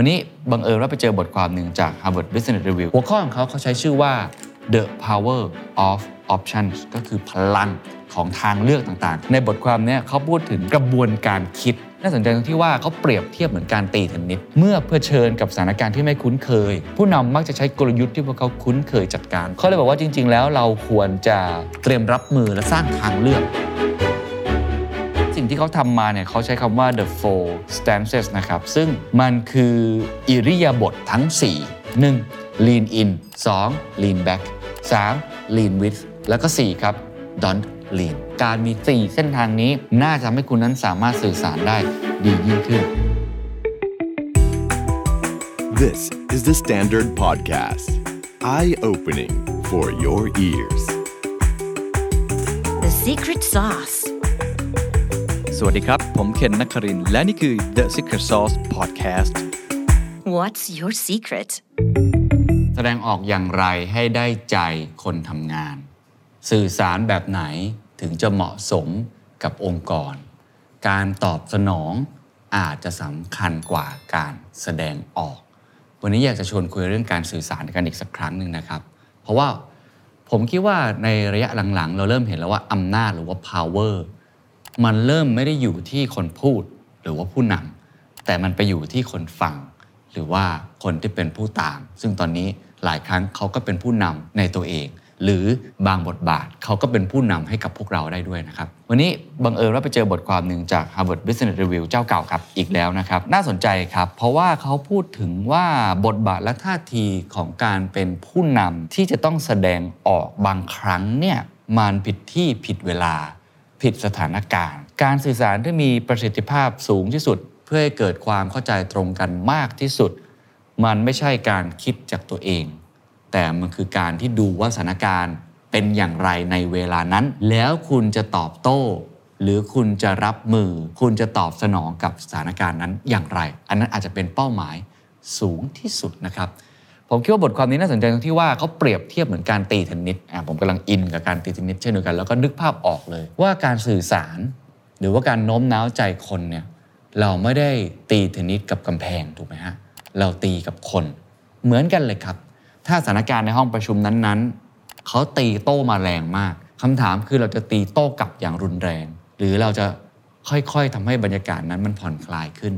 วันนี้บังเอิญว่าไปเจอบทความหนึ่งจาก Harvard Business Review หัวข้อของเขาเขาใช้ชื่อว่า the power of options ก็คือพลังของทางเลือกต่างๆ ในบทความนี้เขาพูดถึงกระบวนการคิด น่าสนใจตรงที่ว่าเขาเปรียบเทียบเหมือนการตีเทนนิสเมื่อเผชิญกับสถานการณ์ที่ไม่คุ้นเคย ผู้นำมักจะใช้กลยุทธ์ที่พวกเขาคุ้นเคยจัดการ เขาเลยบอกว่าจริง ๆ แล้วเราควรจะเตรียมรับมือและสร้างทางเลือก ที่เขาทำมาเนี่ยเขาใช้คำว่า the four stances นะครับ ซึ่งมันคืออิริยาบถทั้ง 4 1. lean in 2. lean back 3. lean with แล้วก็ 4 ครับ don't lean การมี 4 เส้นทางนี้ น่าจะทำให้คุณนั้นสามารถสื่อสารได้ดียิ่งขึ้น This is the Standard Podcast. Eye opening for your ears. The secret sauce. สวัสดีครับ ผมเคนนักครินทร์และนี่คือ The Secret Sauce Podcast What's your secret? แสดงออกอย่างไรให้ได้ใจคนทำงาน สื่อสารแบบไหนถึงจะเหมาะสมกับองค์กร การตอบสนองอาจจะสำคัญกว่าการแสดงออก วันนี้อยากจะชวนคุยเรื่องการสื่อสารกันอีกสักครั้งหนึ่งนะครับ เพราะว่าผมคิดว่าในระยะหลังๆ เราเริ่มเห็นแล้วว่าอำนาจหรือว่า power มันเริ่มไม่ได้อยู่ที่คนพูดหรือว่าผู้นำแต่มันไปอยู่ที่คนฟัง หรือว่าคนที่เป็นผู้ตาม ซึ่งตอนนี้หลายครั้งเขาก็เป็นผู้นำในตัวเอง หรือบางบทบาทเขาก็เป็นผู้นำให้กับพวกเราได้ด้วยนะครับ วันนี้บังเอิญว่าไปเจอบทความหนึ่งจาก Harvard Business Review เจ้าเก่าครับอีกแล้วนะครับ น่าสนใจครับ เพราะว่าเขาพูดถึงว่าบทบาทและท่าทีของการเป็นผู้นำที่จะต้องแสดงออกบางครั้งเนี่ยมันผิดที่ผิดเวลา ผิดสถานการณ์ การสื่อสารที่มีประสิทธิภาพสูงที่สุด เพื่อให้เกิดความเข้าใจตรงกันมากที่สุด มันไม่ใช่การคิดจากตัวเอง แต่มันคือการที่ดูว่าสถานการณ์เป็นอย่างไรในเวลานั้น แล้วคุณจะตอบโต้ หรือคุณจะรับมือ คุณจะตอบสนองกับสถานการณ์นั้นอย่างไร อันนั้นอาจจะเป็นเป้าหมายสูงที่สุดนะครับ ผมคิดว่าบทความนี้น่าสนใจตรงที่ว่าเขาเปรียบเทียบเหมือนการตีเทนนิสอะผมกำลังอินกับการตีเทนนิสเช่นเดียวกัน แล้วก็นึกภาพออกเลย ว่าการสื่อสาร หรือว่าการโน้มน้าวใจคนเนี่ยเราไม่ได้ตีเทนนิสกับกำแพงถูกไหมฮะเราตีกับคน เหมือนกันเลยครับ ถ้าสถานการณ์ในห้องประชุมนั้นๆเขาตีโต้มาแรงมากคำถามคือเราจะตีโต้กลับอย่างรุนแรง หรือเราจะค่อยๆทำให้บรรยากาศนั้นมันผ่อนคลายขึ้น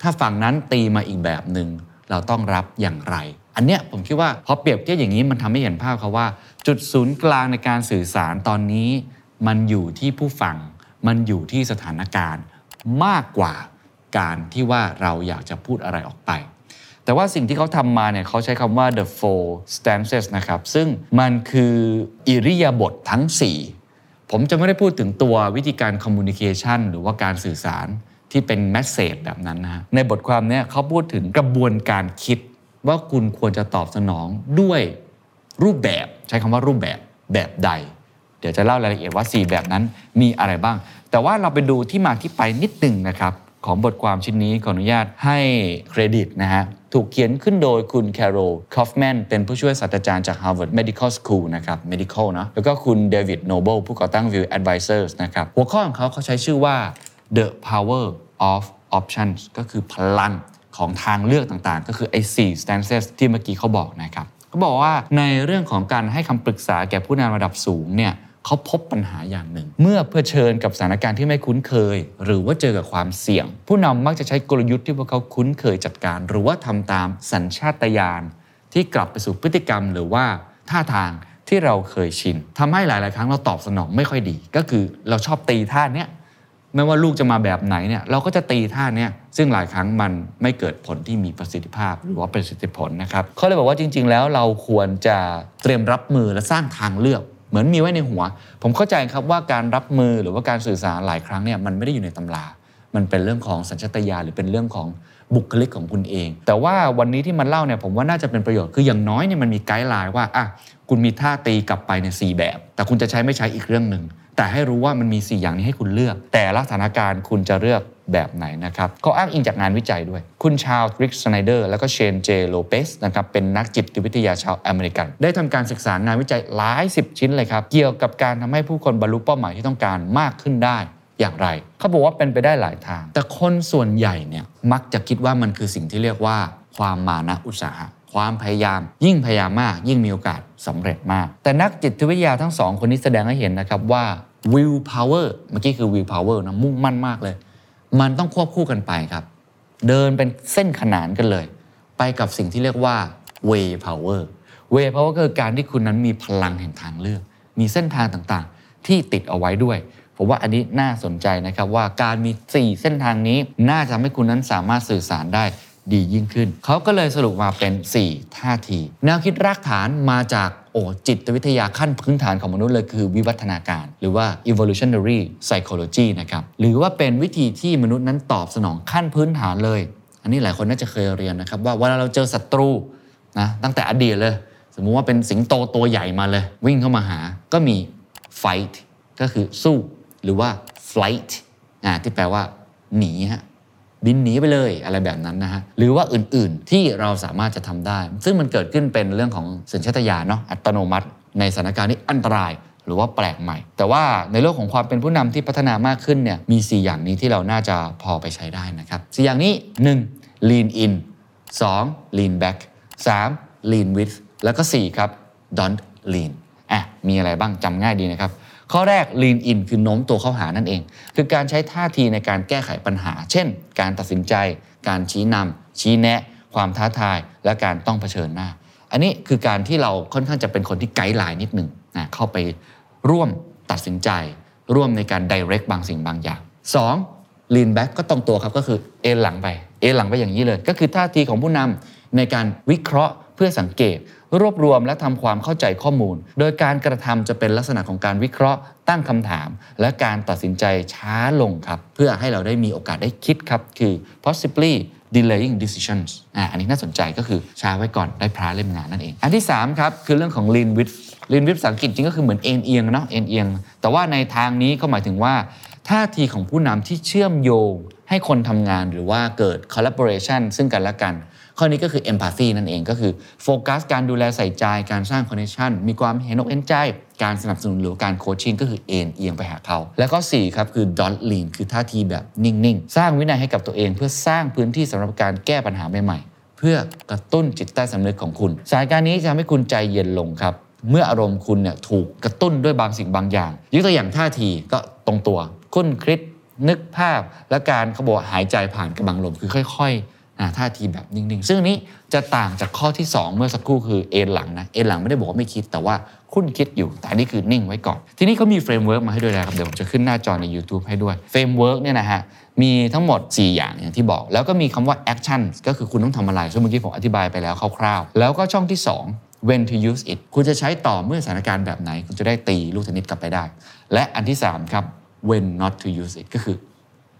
ถ้าฝั่งนั้นตีมาอีกแบบหนึ่งเราต้องรับอย่างไร อันเนี้ยผมคิดว่าพอเปรียบเทียบอย่างนี้มันทำให้เห็นภาพครับว่า จุดศูนย์กลางในการสื่อสารตอนนี้ มันอยู่ที่ผู้ฟัง มันอยู่ที่สถานการณ์มากกว่าการที่ว่าเราอยากจะพูดอะไรออกไป แต่ว่าสิ่งที่เขาทำมาเนี่ยเขาใช้คำว่า the four stances นะครับ ซึ่งมันคืออิริยาบถทั้ง 4 ผมจะไม่ได้พูดถึงตัววิธีการ communication หรือว่าการสื่อสารที่เป็น message แบบนั้นนะในบทความเนี้ยเขาพูดถึงกระบวนการคิด ว่าคุณควรจะตอบสนองด้วยรูปแบบใช้คำว่ารูปแบบแบบใด เดี๋ยวจะเล่ารายละเอียดว่า 4 แบบนั้นมีอะไรบ้าง แต่ว่าเราไปดูที่มาที่ไปนิดหนึ่งนะครับ ของบทความชิ้นนี้ขออนุญาตให้เครดิตนะฮะถูกเขียนขึ้นโดยคุณแคโรลคอฟแมนเป็นผู้ช่วยศาสตราจารย์จาก Harvard Medical School นะครับ Medical เนะแล้วก็คุณเดวิดโนเบิลผู้ก่อตั้ง View Advisors นะครับ หัวข้อของเขาเขาใช้ชื่อว่า the power of options ก็คือพลัง ของทางเลือกต่างๆ ก็คือไอ้4 stances ที่เมื่อกี้เขาบอกนะครับเขาบอกว่าในเรื่องของการให้คำปรึกษาแก่ผู้นำระดับสูงเนี่ยเขาพบปัญหาอย่างหนึ่ง เมื่อเผชิญกับสถานการณ์ที่ไม่คุ้นเคย หรือว่าเจอกับความเสี่ยง ผู้นำมักจะใช้กลยุทธ์ที่พวกเขาคุ้นเคยจัดการ หรือว่าทำตามสัญชาตญาณที่กลับไปสู่พฤติกรรม หรือว่าท่าทางที่เราเคยชินทำให้หลาย ๆ ครั้งเราตอบสนองไม่ค่อยดี ก็คือเราชอบตีท่าเนี้ย ไม่ว่าลูกจะมาแบบไหนเนี่ยเราก็จะตีท่าเนี้ยซึ่งหลายครั้งมันไม่เกิดผลที่มีประสิทธิภาพหรือว่าประสิทธิผลนะครับเขาเลยบอกว่าจริง ๆ แล้วเราควรจะเตรียมรับมือและสร้างทางเลือก เหมือนมีไว้ในหัว ผมเข้าใจครับว่าการรับมือหรือว่าการสื่อสารหลายครั้งเนี่ยมันไม่ได้อยู่ในตำรา มันเป็นเรื่องของสัญชาตญาณหรือเป็นเรื่องของบุคลิกของคุณเอง แต่ว่าวันนี้ที่มันเล่าเนี่ยผมว่าน่าจะเป็นประโยชน์คืออย่างน้อยเนี่ยมันมี guideline ว่าอะคุณมีท่าตีกลับไปในยสี่แบบ แต่คุณจะใช้ไม่ใช้อีกเรื่องหนึ่ง แต่ให้รู้ว่ามันมี 4 อย่างนี้ให้คุณเลือก แต่ละสถานการณ์คุณจะเลือกแบบไหนนะครับเขาอ้างอิงจากงานวิจัยด้วย คุณชาร์ลส์ ริกสไนเดอร์ แล้วก็เชนเจโลเปซนะครับเป็นนักจิตวิทยาชาวอเมริกัน ได้ทำการศึกษางานวิจัยหลายสิบชิ้นเลยครับ เกี่ยวกับการทำให้ผู้คนบรรลุเป้าหมายที่ต้องการมากขึ้นได้อย่างไร เขาบอกว่าเป็นไปได้หลายทาง แต่คนส่วนใหญ่เนี่ยมักจะคิดว่ามันคือสิ่งที่เรียกว่า ความมานะอุตสาหะความพยายาม ยิ่งพยายามมาก ยิ่งมีโอกาสสำเร็จมาก แต่นักจิตวิทยาทั้งสองคนนี้แสดงให้เห็นนะครับว่า will power เมื่อกี้คือ will power นะมุ่งมั่นมากเลย มันต้องควบคู่กันไปครับ เดินเป็นเส้นขนานกันเลย ไปกับสิ่งที่เรียกว่า way power way power ก็คือการที่คุณนั้นมีพลังแห่งทางเลือก มีเส้นทางต่างๆ ที่ติดเอาไว้ด้วย ผมว่าอันนี้น่าสนใจนะครับว่าการมี 4 เส้นทางนี้น่าจะทำให้คุณนั้นสามารถสื่อสารได้ ดียิ่งขึ้น เขาก็เลยสรุปมาเป็น 4 ท่าที แนวคิดรากฐานมาจากโอ้จิตวิทยาขั้นพื้นฐานของมนุษย์เลยคือวิวัฒนาการ หรือว่า evolutionary psychology นะครับ หรือว่าเป็นวิธีที่มนุษย์นั้นตอบสนองขั้นพื้นฐานเลย อันนี้หลายคนน่าจะเคยเรียนนะครับ ว่าเวลาเราเจอศัตรูนะตั้งแต่อดีตเลย สมมุติว่าเป็นสิงโตตัวใหญ่มาเลย วิ่งเข้ามาหาก็มี fight ก็คือสู้ หรือว่า flight อ่าที่แปลว่าหนีฮะ บินหนีไปเลยอะไรแบบนั้นนะฮะหรือว่าอื่นๆที่เราสามารถจะทำได้ ซึ่งมันเกิดขึ้นเป็นเรื่องของสัญชาตญาณเนาะอัตโนมัติ ในสถานการณ์ที่อันตรายหรือว่าแปลกใหม่ แต่ว่าในโลกของความเป็นผู้นำที่พัฒนามากขึ้นเนี่ยมี 4 อย่างนี้ที่เราน่าจะพอไปใช้ได้นะครับสอย่างนี้ 1. lean in 2. lean back 3. lean with แล้วก็ 4 ครับ don't lean อะมีอะไรบ้างจำง่ายดีนะครับ ข้อแรก lean in คือโน้มตัวเข้าหานั่นเอง คือการใช้ท่าทีในการแก้ไขปัญหา เช่น การตัดสินใจ การชี้นำชี้แนะ ความท้าทาย และการต้องเผชิญหน้า อันนี้คือการที่เราค่อนข้างจะเป็นคนที่ไกด์ไลน์นิดหนึ่งนะเข้าไปร่วมตัดสินใจ ร่วมในการ direct บางสิ่งบางอย่าง 2. lean back ก็ตรงตัวครับก็คือเอนหลังไป เอนหลังไปอย่างนี้เลย ก็คือท่าทีของผู้นำในการวิเคราะห์เพื่อสังเกต รวบรวมและทำความเข้าใจข้อมูล โดยการกระทำจะเป็นลักษณะของการวิเคราะห์ ตั้งคำถาม และการตัดสินใจช้าลงครับ เพื่อให้เราได้มีโอกาสได้คิดครับ คือ possibly delaying decisions อ่าอันนี้น่าสนใจก็คือช้าไว้ก่อนได้พระเล่มงานนั่นเอง อันที่ 3 ครับ คือเรื่องของ lean with lean with ภาษาอังกฤษจริงก็คือเหมือนเอ็นเอียงเนาะเอ็นเอียง แต่ว่าในทางนี้ก็หมายถึงว่าท่าทีของผู้นำที่เชื่อมโยงให้คนทำงานหรือว่าเกิด collaboration ซึ่งกันและกัน ข้อนี้ก็คือ empathy นั่นเองก็คือโฟกัสการดูแลใส่ใจการสร้าง connection มีความเห็นอกเห็นใจ การสนับสนุนหรือการโคชชิ่งก็คือเอ็นเอียงไปหาเขา แล้วก็4ครับคือ don't lean คือท่าทีแบบนิ่ง ๆ สร้างวินัยให้กับตัวเอง เพื่อสร้างพื้นที่สำหรับการแก้ปัญหาใหม่ๆ เพื่อกระตุ้นจิตใต้สำนึกของคุณสายการนี้จะทำให้คุณใจเย็นลงครับเมื่ออารมณ์คุณเนี่ยถูกกระตุ้นด้วยบางสิ่งบางอย่างยกตัวอย่างท่าทีก็ตรงตัวครุ่นคิดนึกภาพและการเขาบอกว่าหายใจผ่านกระบังลมคือค่อยๆอ่า ท่าทีแบบนิ่งๆ ซึ่งนี้จะต่างจากข้อที่ 2 เมื่อสักครู่คือเอ็นหลังนะเอ็นหลังไม่ได้บอกว่าไม่คิดแต่ว่าครุ่นคิดอยู่ แต่อันนี้คือนิ่งไว้ก่อน ทีนี้เขามี framework มาให้ด้วยนะครับ เดี๋ยวผมจะขึ้นหน้าจอใน YouTube ให้ด้วย framework เนี่ยนะฮะมีทั้งหมด 4 อย่างอย่างที่บอก แล้วก็มีคำว่า action ก็คือคุณต้องทำอะไรซึ่งเมื่อกี้ผมอธิบายไปแล้วคร่าวๆแล้วก็ช่องที่ 2 when to use it คุณจะใช้ต่อเมื่อสถานการณ์แบบไหน คุณจะได้ตีลูกเทนนิสกลับไปได้ และอันที่ 3 ครับ when not to use it ก็คือ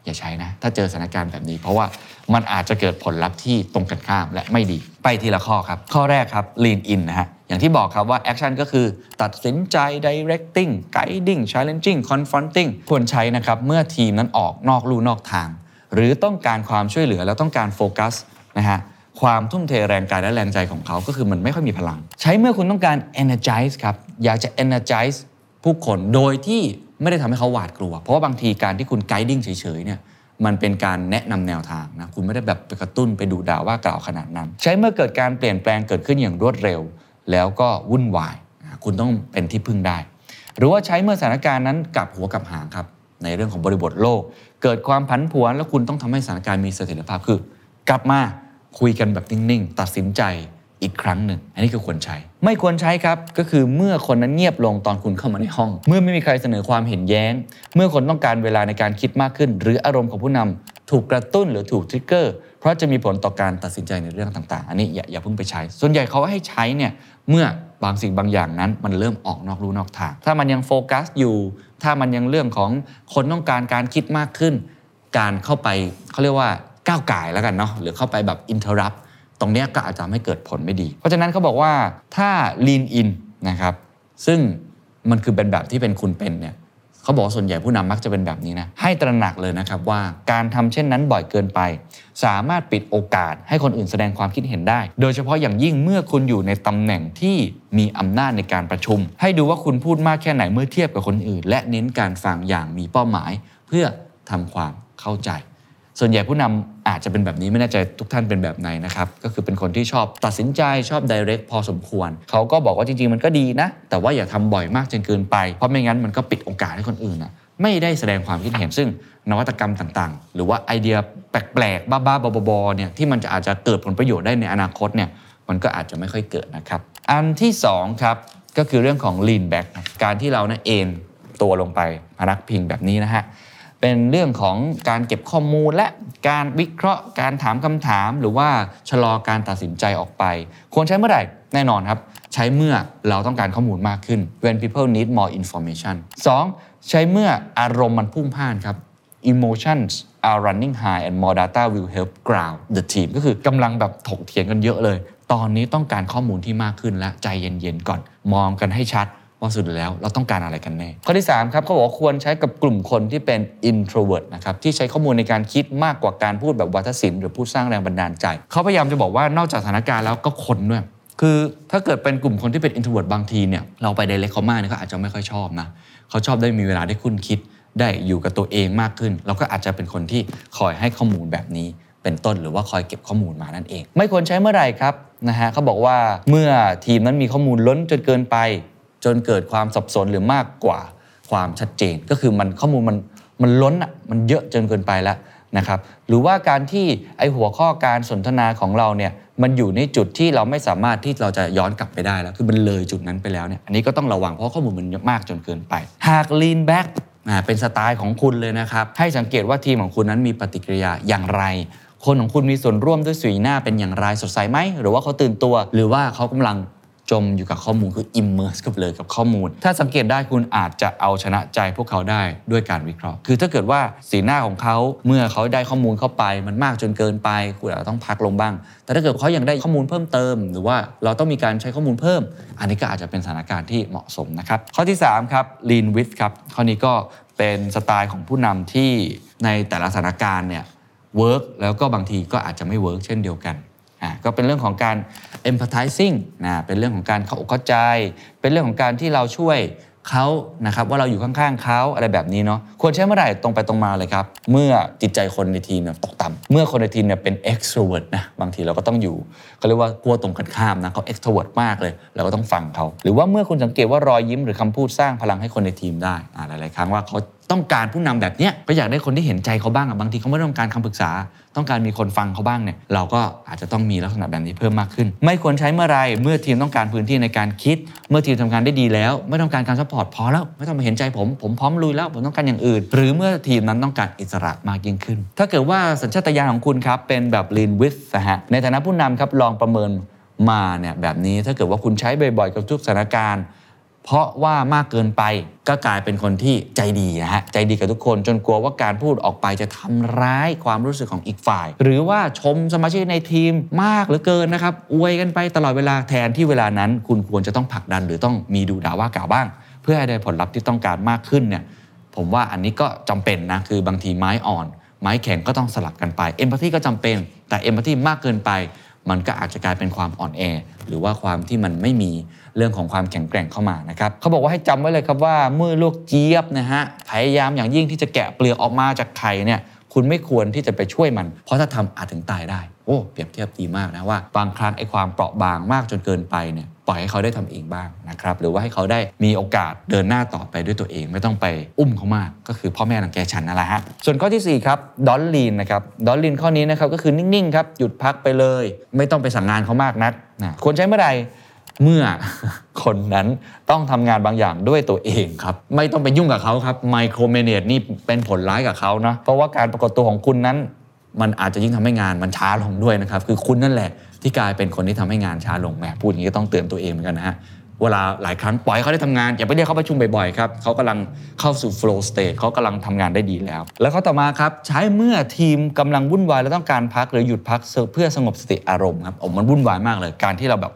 อย่าใช้นะ ถ้าเจอสถานการณ์แบบนี้ เพราะว่ามันอาจจะเกิดผลลัพธ์ที่ตรงกันข้ามและไม่ดี ไปทีละข้อครับ ข้อแรกครับ lean in นะฮะ อย่างที่บอกครับว่า action ก็คือตัดสินใจ directing guiding challenging confronting ควรใช้นะครับเมื่อทีมนั้นออกนอกลู่นอกทาง หรือต้องการความช่วยเหลือแล้วต้องการโฟกัสนะฮะความทุ่มเทแรงกายและแรงใจของเขาก็คือมันไม่ค่อยมีพลัง ใช้เมื่อคุณต้องการ energize ครับ อยากจะ energize ผู้คนโดยที่ ไม่ได้ทำให้เขาหวาดกลัว เพราะว่าบางทีการที่คุณ guiding เฉยๆเนี่ยมันเป็นการแนะนำแนวทางนะคุณไม่ได้แบบไปกระตุ้นไปดูด่าว่ากล่าวขนาดนั้น ใช้เมื่อเกิดการเปลี่ยนแปลงเกิดขึ้นอย่างรวดเร็ว แล้วก็วุ่นวาย คุณต้องเป็นที่พึ่งได้ หรือว่าใช้เมื่อสถานการณ์นั้นกลับหัวกลับหางครับ ในเรื่องของบริบทโลก เกิดความผันผวนแล้วคุณต้องทำให้สถานการณ์มีเสถียรภาพคือ กลับมาคุยกันแบบนิ่งๆ ตัดสินใจ อีกครั้งหนึ่ง อันนี้คือควรใช้ ไม่ควรใช้ครับ ก็คือเมื่อคนนั้นเงียบลงตอนคุณเข้ามาในห้อง เมื่อไม่มีใครเสนอความเห็นแย้ง เมื่อคนต้องการเวลาในการคิดมากขึ้น หรืออารมณ์ของผู้นำถูกกระตุ้นหรือถูกทริกเกอร์เพราะจะมีผลต่อการตัดสินใจในเรื่องต่างๆ อันนี้อย่าอย่าเพิ่งไปใช้ ส่วนใหญ่เขาให้ใช้เนี่ยเมื่อบางสิ่งบางอย่างนั้น มันเริ่มออกนอกรูนอกทาง ถ้ามันยังโฟกัสอยู่ ถ้ามันยังเรื่องของคนต้องการการคิดมากขึ้น การเข้าไปเขาเรียกว่าก้าวไก่แล้วกันเนาะหรือเข้าไปแบบอินเทอร์รับ ตรงนี้ก็อาจจะทำให้เกิดผลไม่ดี เพราะฉะนั้นเขาบอกว่าถ้า lean in นะครับซึ่งมันคือเป็นแบบที่เป็นคุณเป็นเนี่ยเขาบอกส่วนใหญ่ผู้นำมักจะเป็นแบบนี้นะให้ตระหนักเลยนะครับว่าการทำเช่นนั้นบ่อยเกินไป สามารถปิดโอกาสให้คนอื่นแสดงความคิดเห็นได้ โดยเฉพาะอย่างยิ่งเมื่อคุณอยู่ในตำแหน่งที่มีอำนาจในการประชุม ให้ดูว่าคุณพูดมากแค่ไหนเมื่อเทียบกับคนอื่น และเน้นการฟังอย่างมีเป้าหมาย เพื่อทำความเข้าใจ ส่วนใหญ่ผู้นำอาจจะเป็นแบบนี้ไม่แน่ใจทุกท่านเป็นแบบไหนนะครับ ก็คือเป็นคนที่ชอบตัดสินใจชอบ direct พอสมควร เขาก็บอกว่าจริง ๆ มันก็ดีนะ แต่ว่าอย่าทำบ่อยมากจนเกินไป เพราะไม่งั้นมันก็ปิดโอกาสให้คนอื่นนะไม่ได้แสดงความคิดเห็นซึ่งนวัตกรรมต่างๆ หรือว่าไอเดียแปลกๆ บ้าๆ บอๆ เนี่ยที่มันจะอาจจะเกิดผลประโยชน์ได้ในอนาคตเนี่ยมันก็อาจจะไม่ค่อยเกิดนะครับ อันที่สองครับก็คือเรื่องของ lean back การที่เรานะเอนตัวลงไปพนักพิงแบบนี้นะฮะ เป็นเรื่องของการเก็บข้อมูลและการวิเคราะห์ การถามคำถาม หรือว่าชะลอการตัดสินใจออกไป ควรใช้เมื่อไหร่แน่นอนครับใช้เมื่อเราต้องการข้อมูลมากขึ้น when people need more information 2. ใช้เมื่ออารมณ์มันพุ่งพ่านครับ emotions are running high and more data will help ground the team ก็คือกำลังแบบถกเถียงกันเยอะเลย ตอนนี้ต้องการข้อมูลที่มากขึ้นและใจเย็นๆก่อน มองกันให้ชัด ว่าสุดแล้วเราต้องการอะไรกันแน่ ข้อที่3ครับเขาบอกว่าควรใช้กับกลุ่มคนที่เป็น introvert นะครับที่ใช้ข้อมูลในการคิดมากกว่าการพูดแบบวัฒศิลป์หรือพูดสร้างแรงบันดาลใจ เขาพยายามจะบอกว่านอกจากสถานการณ์แล้วก็คนด้วยคือถ้าเกิดเป็นกลุ่มคนที่เป็น introvert บางทีเนี่ยเราไป direct เขามากเนี่ยเขาอาจจะไม่ค่อยชอบนะเขาชอบได้มีเวลาได้คุ้นคิดได้อยู่กับตัวเองมากขึ้น เราก็อาจจะเป็นคนที่คอยให้ข้อมูลแบบนี้เป็นต้นหรือว่าคอยเก็บข้อมูลมานั่นเอง ไม่ควรใช้เมื่อไหร่ครับนะฮะเขาบอกว่าเมื่อทีมนั้นมีข้อมูลล้นจนเกินไป จนเกิดความสับสนหรือมากกว่าความชัดเจน ก็คือมันข้อมูลมันมันล้นอะมันเยอะจนเกินไปแล้วนะครับหรือว่าการที่ไอหัวข้อการสนทนาของเราเนี่ยมันอยู่ในจุดที่เราไม่สามารถที่เราจะย้อนกลับไปได้แล้ว คือมันเลยจุดนั้นไปแล้วเนี่ยอันนี้ก็ต้องระวังเพราะข้อมูลมันเยอะมากจนเกินไป หาก lean back อ่าเป็นสไตล์ของคุณเลยนะครับ ให้สังเกตว่าทีมของคุณนั้นมีปฏิกิริยาอย่างไร คนของคุณมีส่วนร่วมด้วยสีหน้าเป็นอย่างไรสดใสไหม หรือว่าเขาตื่นตัว หรือว่าเขากำลัง จมอยู่กับข้อมูลคือ immerse กับเลยกับข้อมูล ถ้าสังเกตได้คุณอาจจะเอาชนะใจพวกเขาได้ด้วยการวิเคราะห์ คือถ้าเกิดว่าสีหน้าของเขาเมื่อเขาได้ข้อมูลเข้าไป มันมากจนเกินไป คุณอาจจะต้องพักลงบ้าง แต่ถ้าเกิดเขายังได้ข้อมูลเพิ่มเติม หรือว่าเราต้องมีการใช้ข้อมูลเพิ่ม อันนี้ก็อาจจะเป็นสถานการณ์ที่เหมาะสมนะครับข้อที่3ครับ lean with ครับข้อนี้ก็เป็นสไตล์ของผู้นำที่ในแต่ละสถานการณ์เนี่ย work แล้วก็บางทีก็อาจจะไม่ work เช่นเดียวกัน อ่าก็เป็นเรื่องของการ empathizing นะเป็นเรื่องของการเข้าอกเข้าใจ เป็นเรื่องของการที่เราช่วยเขานะครับว่าเราอยู่ข้างๆเขาอะไรแบบนี้เนาะควรใช้เมื่อไหร่ตรงไปตรงมาเลยครับ เมื่อจิตใจคนในทีมเนี่ยตกต่ำเมื่อคนในทีมเนี่ยเป็น extrovert นะบางทีเราก็ต้องอยู่เขาเรียกว่าขั้วตรงกันข้ามนะเขา extrovert มากเลย เราก็ต้องฟังเขา หรือว่าเมื่อคุณสังเกตว่ารอยยิ้มหรือคำพูดสร้างพลังให้คนในทีมได้อ่าหลายๆครั้งว่าเขา ต้องการผู้นำแบบเนี้ยก็อยากได้คนที่เห็นใจเขาบ้างอะบางทีเขาไม่ต้องการคำปรึกษา ต้องการมีคนฟังเขาบ้างเนี่ยเราก็อาจจะต้องมีลักษณะแบบนี้เพิ่มมากขึ้น ไม่ควรใช้เมื่อไรเมื่อทีมต้องการพื้นที่ในการคิด เมื่อทีมทำงานได้ดีแล้ว ไม่ต้องการการ support พอแล้วไม่ต้องมาเห็นใจผมผมพร้อมลุยแล้วผมต้องการอย่างอื่น หรือเมื่อทีมนั้นต้องการอิสระมากยิ่งขึ้น ถ้าเกิดว่าสัญชาตญาณของคุณครับเป็นแบบ lean with นะฮะในฐานะผู้นำครับลองประเมินมาเนี่ยแบบนี้ถ้าเกิดว่าคุณใช้บ่อยๆกับทุกสถานการณ์ เพราะว่ามากเกินไปก็กลายเป็นคนที่ใจดีนะฮะใจดีกับทุกคนจนกลัวว่าการพูดออกไปจะทำร้ายความรู้สึกของอีกฝ่าย หรือว่าชมสมาชิกในทีมมากเหลือเกินนะครับอวยกันไปตลอดเวลาแทนที่เวลานั้น คุณควรจะต้องผลักดัน หรือต้องมีดูด่าว่ากล่าวบ้าง เพื่อให้ได้ผลลัพธ์ที่ต้องการมากขึ้นเนี่ยผมว่าอันนี้ก็จำเป็นนะคือบางทีไม้อ่อน ไม้แข็งก็ต้องสลับกันไปเอมพัตตีก็จำเป็น แต่เอมพัตตีมากเกินไป มันก็อาจจะกลายเป็นความอ่อนแอ หรือว่าความที่มันไม่มีเรื่องของความแข็งแกร่งเข้ามานะครับเขาบอกว่าให้จำไว้เลยครับว่าเมื่อลูกเจี๊ยบนะฮะพยายามอย่างยิ่งที่จะแกะเปลือกออกมาจากไข่เนี่ยคุณไม่ควรที่จะไปช่วยมัน เพราะถ้าทำอาจถึงตายได้ โอ้ เปรียบเทียบดีมากนะว่า บางครั้งไอ้ความเปราะบางมากจนเกินไปเนี่ย ปล่อยให้เขาได้ทำเองบ้างนะครับหรือว่าให้เขาได้มีโอกาสเดินหน้าต่อไปด้วยตัวเอง ไม่ต้องไปอุ้มเขามาก ก็คือพ่อแม่รังแกฉันนั่นแหละฮะส่วนข้อที่สี่ครับดอนลีนนะครับดอนลีนข้อนี้นะครับก็คือนิ่งๆครับหยุดพักไปเลย ไม่ต้องไปสั่งงานเขามากนักนะควรใช้เมื่อไหร่เมื่อคนนั้นต้องทำงานบางอย่างด้วยตัวเองครับ ไม่ต้องไปยุ่งกับเขาครับไมโครเมเนจนี่เป็นผลร้ายกับเขานะเพราะว่าการปรากฏตัวของคุณนั้น มันอาจจะยิ่งทำให้งานมันช้าลงด้วยนะครับ คือคุณนั่นแหละ ที่กลายเป็นคนที่ทำให้งานช้าลงแหมพูดอย่างนี้ก็ต้องเตือนตัวเองเหมือนกันนะฮะเวลาหลายครั้งปล่อยเขาได้ทำงาน อย่าไปเรียกเขาประชุมบ่อยๆครับเขากำลังเข้าสู่ flow state เขากำลังทำงานได้ดีแล้ว แล้วข้อต่อมาครับ ใช้เมื่อทีมกำลังวุ่นวาย และต้องการพักหรือหยุดพักเพื่อสงบสติอารมณ์ครับโอ้มันวุ่นวายมากเลยการที่เราแบบ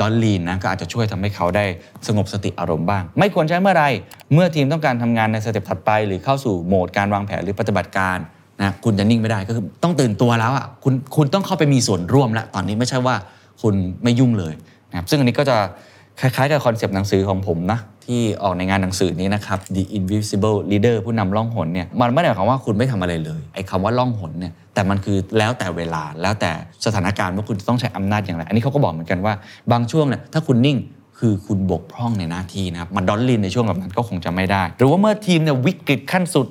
ดอนลีนนะก็อาจจะช่วยทำให้เขาได้สงบสติอารมณ์บ้าง ไม่ควรใช้เมื่อไรเมื่อทีมต้องการทำงานในสเต็ปถัดไป หรือเข้าสู่โหมดการวางแผนหรือปฏิบัติการ นะคุณจะนิ่งไม่ได้ก็คือต้องตื่นตัวแล้วอะคุณคุณต้องเข้าไปมีส่วนร่วมแล้วตอนนี้ไม่ใช่ว่าคุณไม่ยุ่งเลยนะครับซึ่งอันนี้ก็จะคล้ายๆกับคอนเซปต์หนังสือของผมนะที่ออกในงานหนังสือนี้นะครับ The Invisible Leader ผู้นำล่องหนเนี่ยมันไม่ได้หมายความว่าคุณไม่ทำอะไรเลยไอ้คำว่าล่องหนเนี่ยแต่มันคือแล้วแต่เวลาแล้วแต่สถานการณ์ว่าคุณต้องใช้อำนาจอย่างไร อันนี้เขาก็บอกเหมือนกันว่าบางช่วงเนี่ยถ้าคุณนิ่งคือคุณบกพร่องในหน้าที่นะครับมันดอนลินในช่วงแบบนั้นก็คงจะไม่ได้ หรือว่าเมื่อทีมเนี่ยวิกฤตขั้นสุด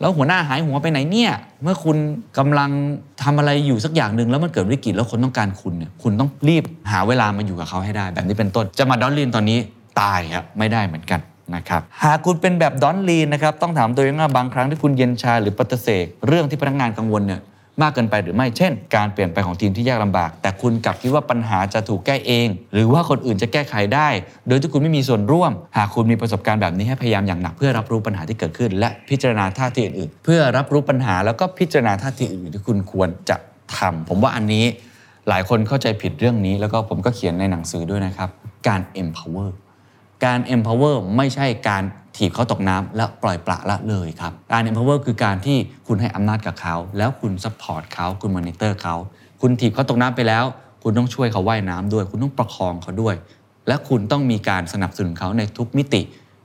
แล้วหัวหน้าหายหัวไปไหนเนี่ย เมื่อคุณกำลังทำอะไรอยู่สักอย่างหนึ่งแล้วมันเกิดวิกฤตแล้วคนต้องการคุณเนี่ยคุณต้องรีบหาเวลามาอยู่กับเขาให้ได้ แบบนี้เป็นต้นจะมาดอนลีนตอนนี้ตายครับไม่ได้เหมือนกันนะครับหากคุณเป็นแบบดอนลีนนะครับต้องถามตัวเองว่าบางครั้งที่คุณเย็นชาหรือปฏิเสธเรื่องที่พนักงานกังวลเนี่ย มากเกินไปหรือไม่ เช่น การเปลี่ยนไปของทีมที่ยากลำบาก แต่คุณกลับคิดว่าปัญหาจะถูกแก้เอง หรือว่าคนอื่นจะแก้ไขได้ โดยที่คุณไม่มีส่วนร่วม หากคุณมีประสบการณ์แบบนี้ให้พยายามอย่างหนักเพื่อรับรู้ปัญหาที่เกิดขึ้น และพิจารณาท่าทีอื่นๆ เพื่อรับรู้ปัญหาแล้วก็พิจารณาท่าทีอื่นที่คุณควรจะทำผมว่าอันนี้หลายคนเข้าใจผิดเรื่องนี้ แล้วก็ผมก็เขียนในหนังสือด้วยนะครับ การ empower การ empower ไม่ใช่การถีบเขาตกน้ำแล้วปล่อยปละละเลยครับการ empower คือการที่คุณให้อำนาจกับเขา แล้วคุณ support เขาคุณ monitor เขา คุณถีบเขาตกน้ำไปแล้ว คุณต้องช่วยเขาว่ายน้ำด้วย คุณต้องประคองเขาด้วย และคุณต้องมีการสนับสนุนเขาในทุกมิติ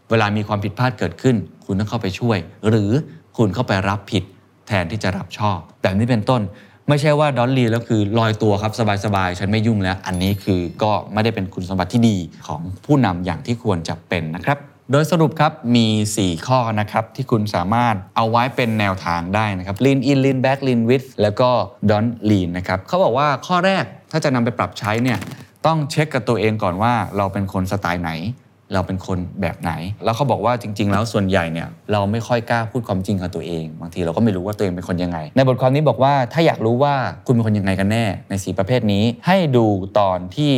เวลามีความผิดพลาดเกิดขึ้น คุณต้องเข้าไปช่วย หรือคุณเข้าไปรับผิดแทนที่จะรับชอบ แบบนี้เป็นต้น ไม่ใช่ว่าดอนลีแล้วคือลอยตัวครับสบายๆ ฉันไม่ยุ่งแล้ว อันนี้คือก็ไม่ได้เป็นคุณสมบัติที่ดีของผู้นำอย่างที่ควรจะเป็นนะครับ โดยสรุปครับมี 4 ข้อนะครับที่คุณสามารถเอาไว้เป็นแนวทางได้นะครับ lean in lean back lean with แล้วก็ don't lean นะครับเขาบอกว่าข้อแรกถ้าจะนำไปปรับใช้เนี่ยต้องเช็คกับตัวเองก่อนว่าเราเป็นคนสไตล์ไหน เราเป็นคนแบบไหน แล้วเขาบอกว่าจริง ๆ แล้วส่วนใหญ่เนี่ยเราไม่ค่อยกล้าพูดความจริงกับตัวเอง บางทีเราก็ไม่รู้ว่าตัวเองเป็นคนยังไง ในบทความนี้บอกว่าถ้าอยากรู้ว่าคุณเป็นคนยังไงกันแน่ ในสีประเภทนี้ ให้ดูตอนที่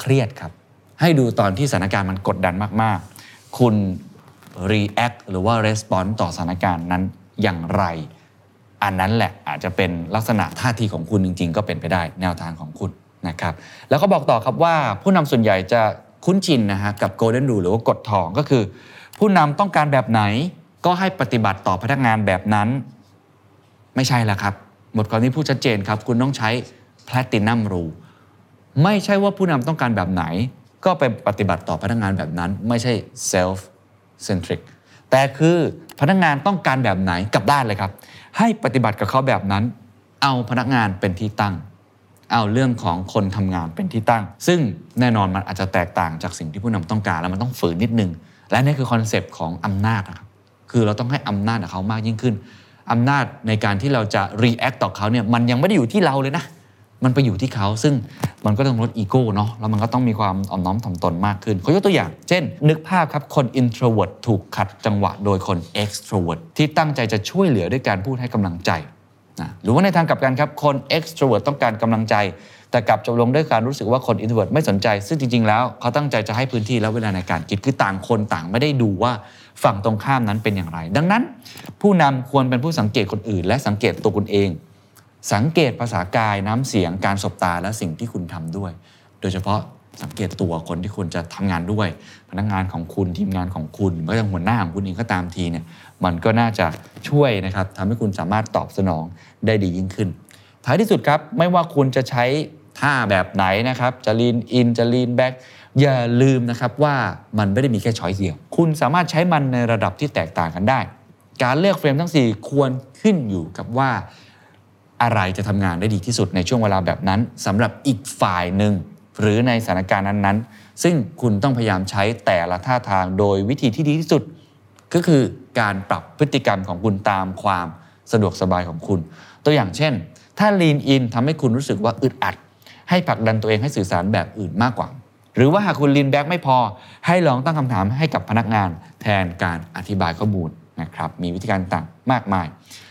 เครียดครับ ให้ดูตอนที่สถานการณ์มันกดดันมากๆ คุณ react หรือว่า response ต่อสถานการณ์นั้นอย่างไร อันนั้นแหละอาจจะเป็นลักษณะท่าทีของคุณจริง ๆ ก็เป็นไปได้แนวทางของคุณนะครับ แล้วก็บอกต่อครับว่าผู้นำส่วนใหญ่จะ คุ้นชินนะฮะกับ golden rule หรือว่ากฎทองก็คือ ผู้นำต้องการแบบไหนก็ให้ปฏิบัติต่อพนักงานแบบนั้น ไม่ใช่ละครับบทความนี้พูดชัดเจนครับ คุณต้องใช้ platinum rule ไม่ใช่ว่าผู้นำต้องการแบบไหน ก็ไปปฏิบัติต่อพนักงานแบบนั้น ไม่ใช่ self centric แต่คือพนักงานต้องการแบบไหนกลับด้านเลยครับ ให้ปฏิบัติกับเขาแบบนั้น เอาพนักงานเป็นที่ตั้ง เอาเรื่องของคนทำงานเป็นที่ตั้ง ซึ่งแน่นอนมันอาจจะแตกต่างจากสิ่งที่ผู้นำต้องการแล้วมันต้องฝืนนิดนึง และนี่คือคอนเซปต์ของอำนาจนะครับคือเราต้องให้อำนาจกับเขามากยิ่งขึ้นอำนาจในการที่เราจะ react ต่อเขาเนี่ยมันยังไม่ได้อยู่ที่เราเลยนะมันไปอยู่ที่เขาซึ่งมันก็ต้องลดอีโก้เนาะแล้วมันก็ต้องมีความอ่อนน้อมถ่อมตนมากขึ้นเขายกตัวอย่าง เช่น นึกภาพครับ คน introvert ถูกขัดจังหวะโดยคน extrovert ที่ตั้งใจจะช่วยเหลือด้วยการพูดให้กำลังใจ นะหรือว่าในทางกลับกันครับคน extrovert ต้องการกำลังใจ แต่กลับจบลงด้วยการรู้สึกว่าคน introvert ไม่สนใจ ซึ่งจริง ๆ แล้วเขาตั้งใจจะให้พื้นที่และเวลาในการคิดคือต่างคนต่างไม่ได้ดูว่าฝั่งตรงข้ามนั้นเป็นอย่างไร ดังนั้น ผู้นำควรเป็นผู้สังเกตคนอื่น และสังเกตตัวคุณเอง สังเกตภาษากายน้ำเสียงการสบตาและสิ่งที่คุณทำด้วย โดยเฉพาะ สังเกตตัวคนที่คุณจะทำงานด้วย พนักงานของคุณทีมงานของคุณหรือแม้แต่หัวหน้าของคุณเองก็ตามทีเนี่ยมันก็น่าจะช่วยนะครับทำให้คุณสามารถตอบสนองได้ดียิ่งขึ้น ท้ายที่สุดครับไม่ว่าคุณจะใช้ท่าแบบไหนนะครับจะลีนอินจะลีนแบ็กอย่าลืมนะครับว่ามันไม่ได้มีแค่ช้อยเดียว คุณสามารถใช้มันในระดับที่แตกต่างกันได้ การเลือกเฟรมทั้ง 4 ควรขึ้นอยู่กับว่าอะไรจะทำงานได้ดีที่สุดในช่วงเวลาแบบนั้นสำหรับอีกฝ่ายหนึ่ง หรือในสถานการณ์นั้นๆ ซึ่งคุณต้องพยายามใช้แต่ละท่าทางโดยวิธีที่ดีที่สุด ก็คือการปรับพฤติกรรมของคุณตามความสะดวกสบายของคุณ ตัวอย่างเช่น ถ้า lean in ทำให้คุณรู้สึกว่าอึดอัด ให้ผลักดันตัวเองให้สื่อสารแบบอื่นมากกว่า หรือว่าหากคุณ lean back ไม่พอ ให้ลองตั้งคำถามให้กับพนักงาน แทนการอธิบายข้อมูลนะครับ มีวิธีการต่างมากมาย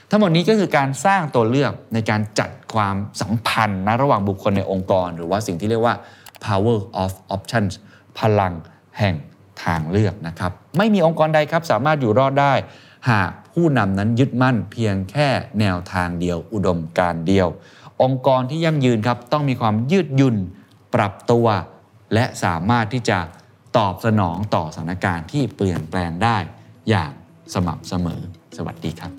ทั้งหมดนี้ก็คือการสร้างตัวเลือกในการจัดความสัมพันธ์นะระหว่างบุคคลในองค์กร หรือว่าสิ่งที่เรียกว่า power of options พลังแห่งทางเลือกนะครับไม่มีองค์กรใดครับสามารถอยู่รอดได้ หากผู้นำนั้นยึดมั่นเพียงแค่แนวทางเดียว อุดมการเดียว องค์กรที่ยั่งยืนครับต้องมีความยืดหยุ่นปรับตัว และสามารถที่จะตอบสนองต่อสถานการณ์ที่เปลี่ยนแปลงได้อย่างสม่ำเสมอ สวัสดีครับ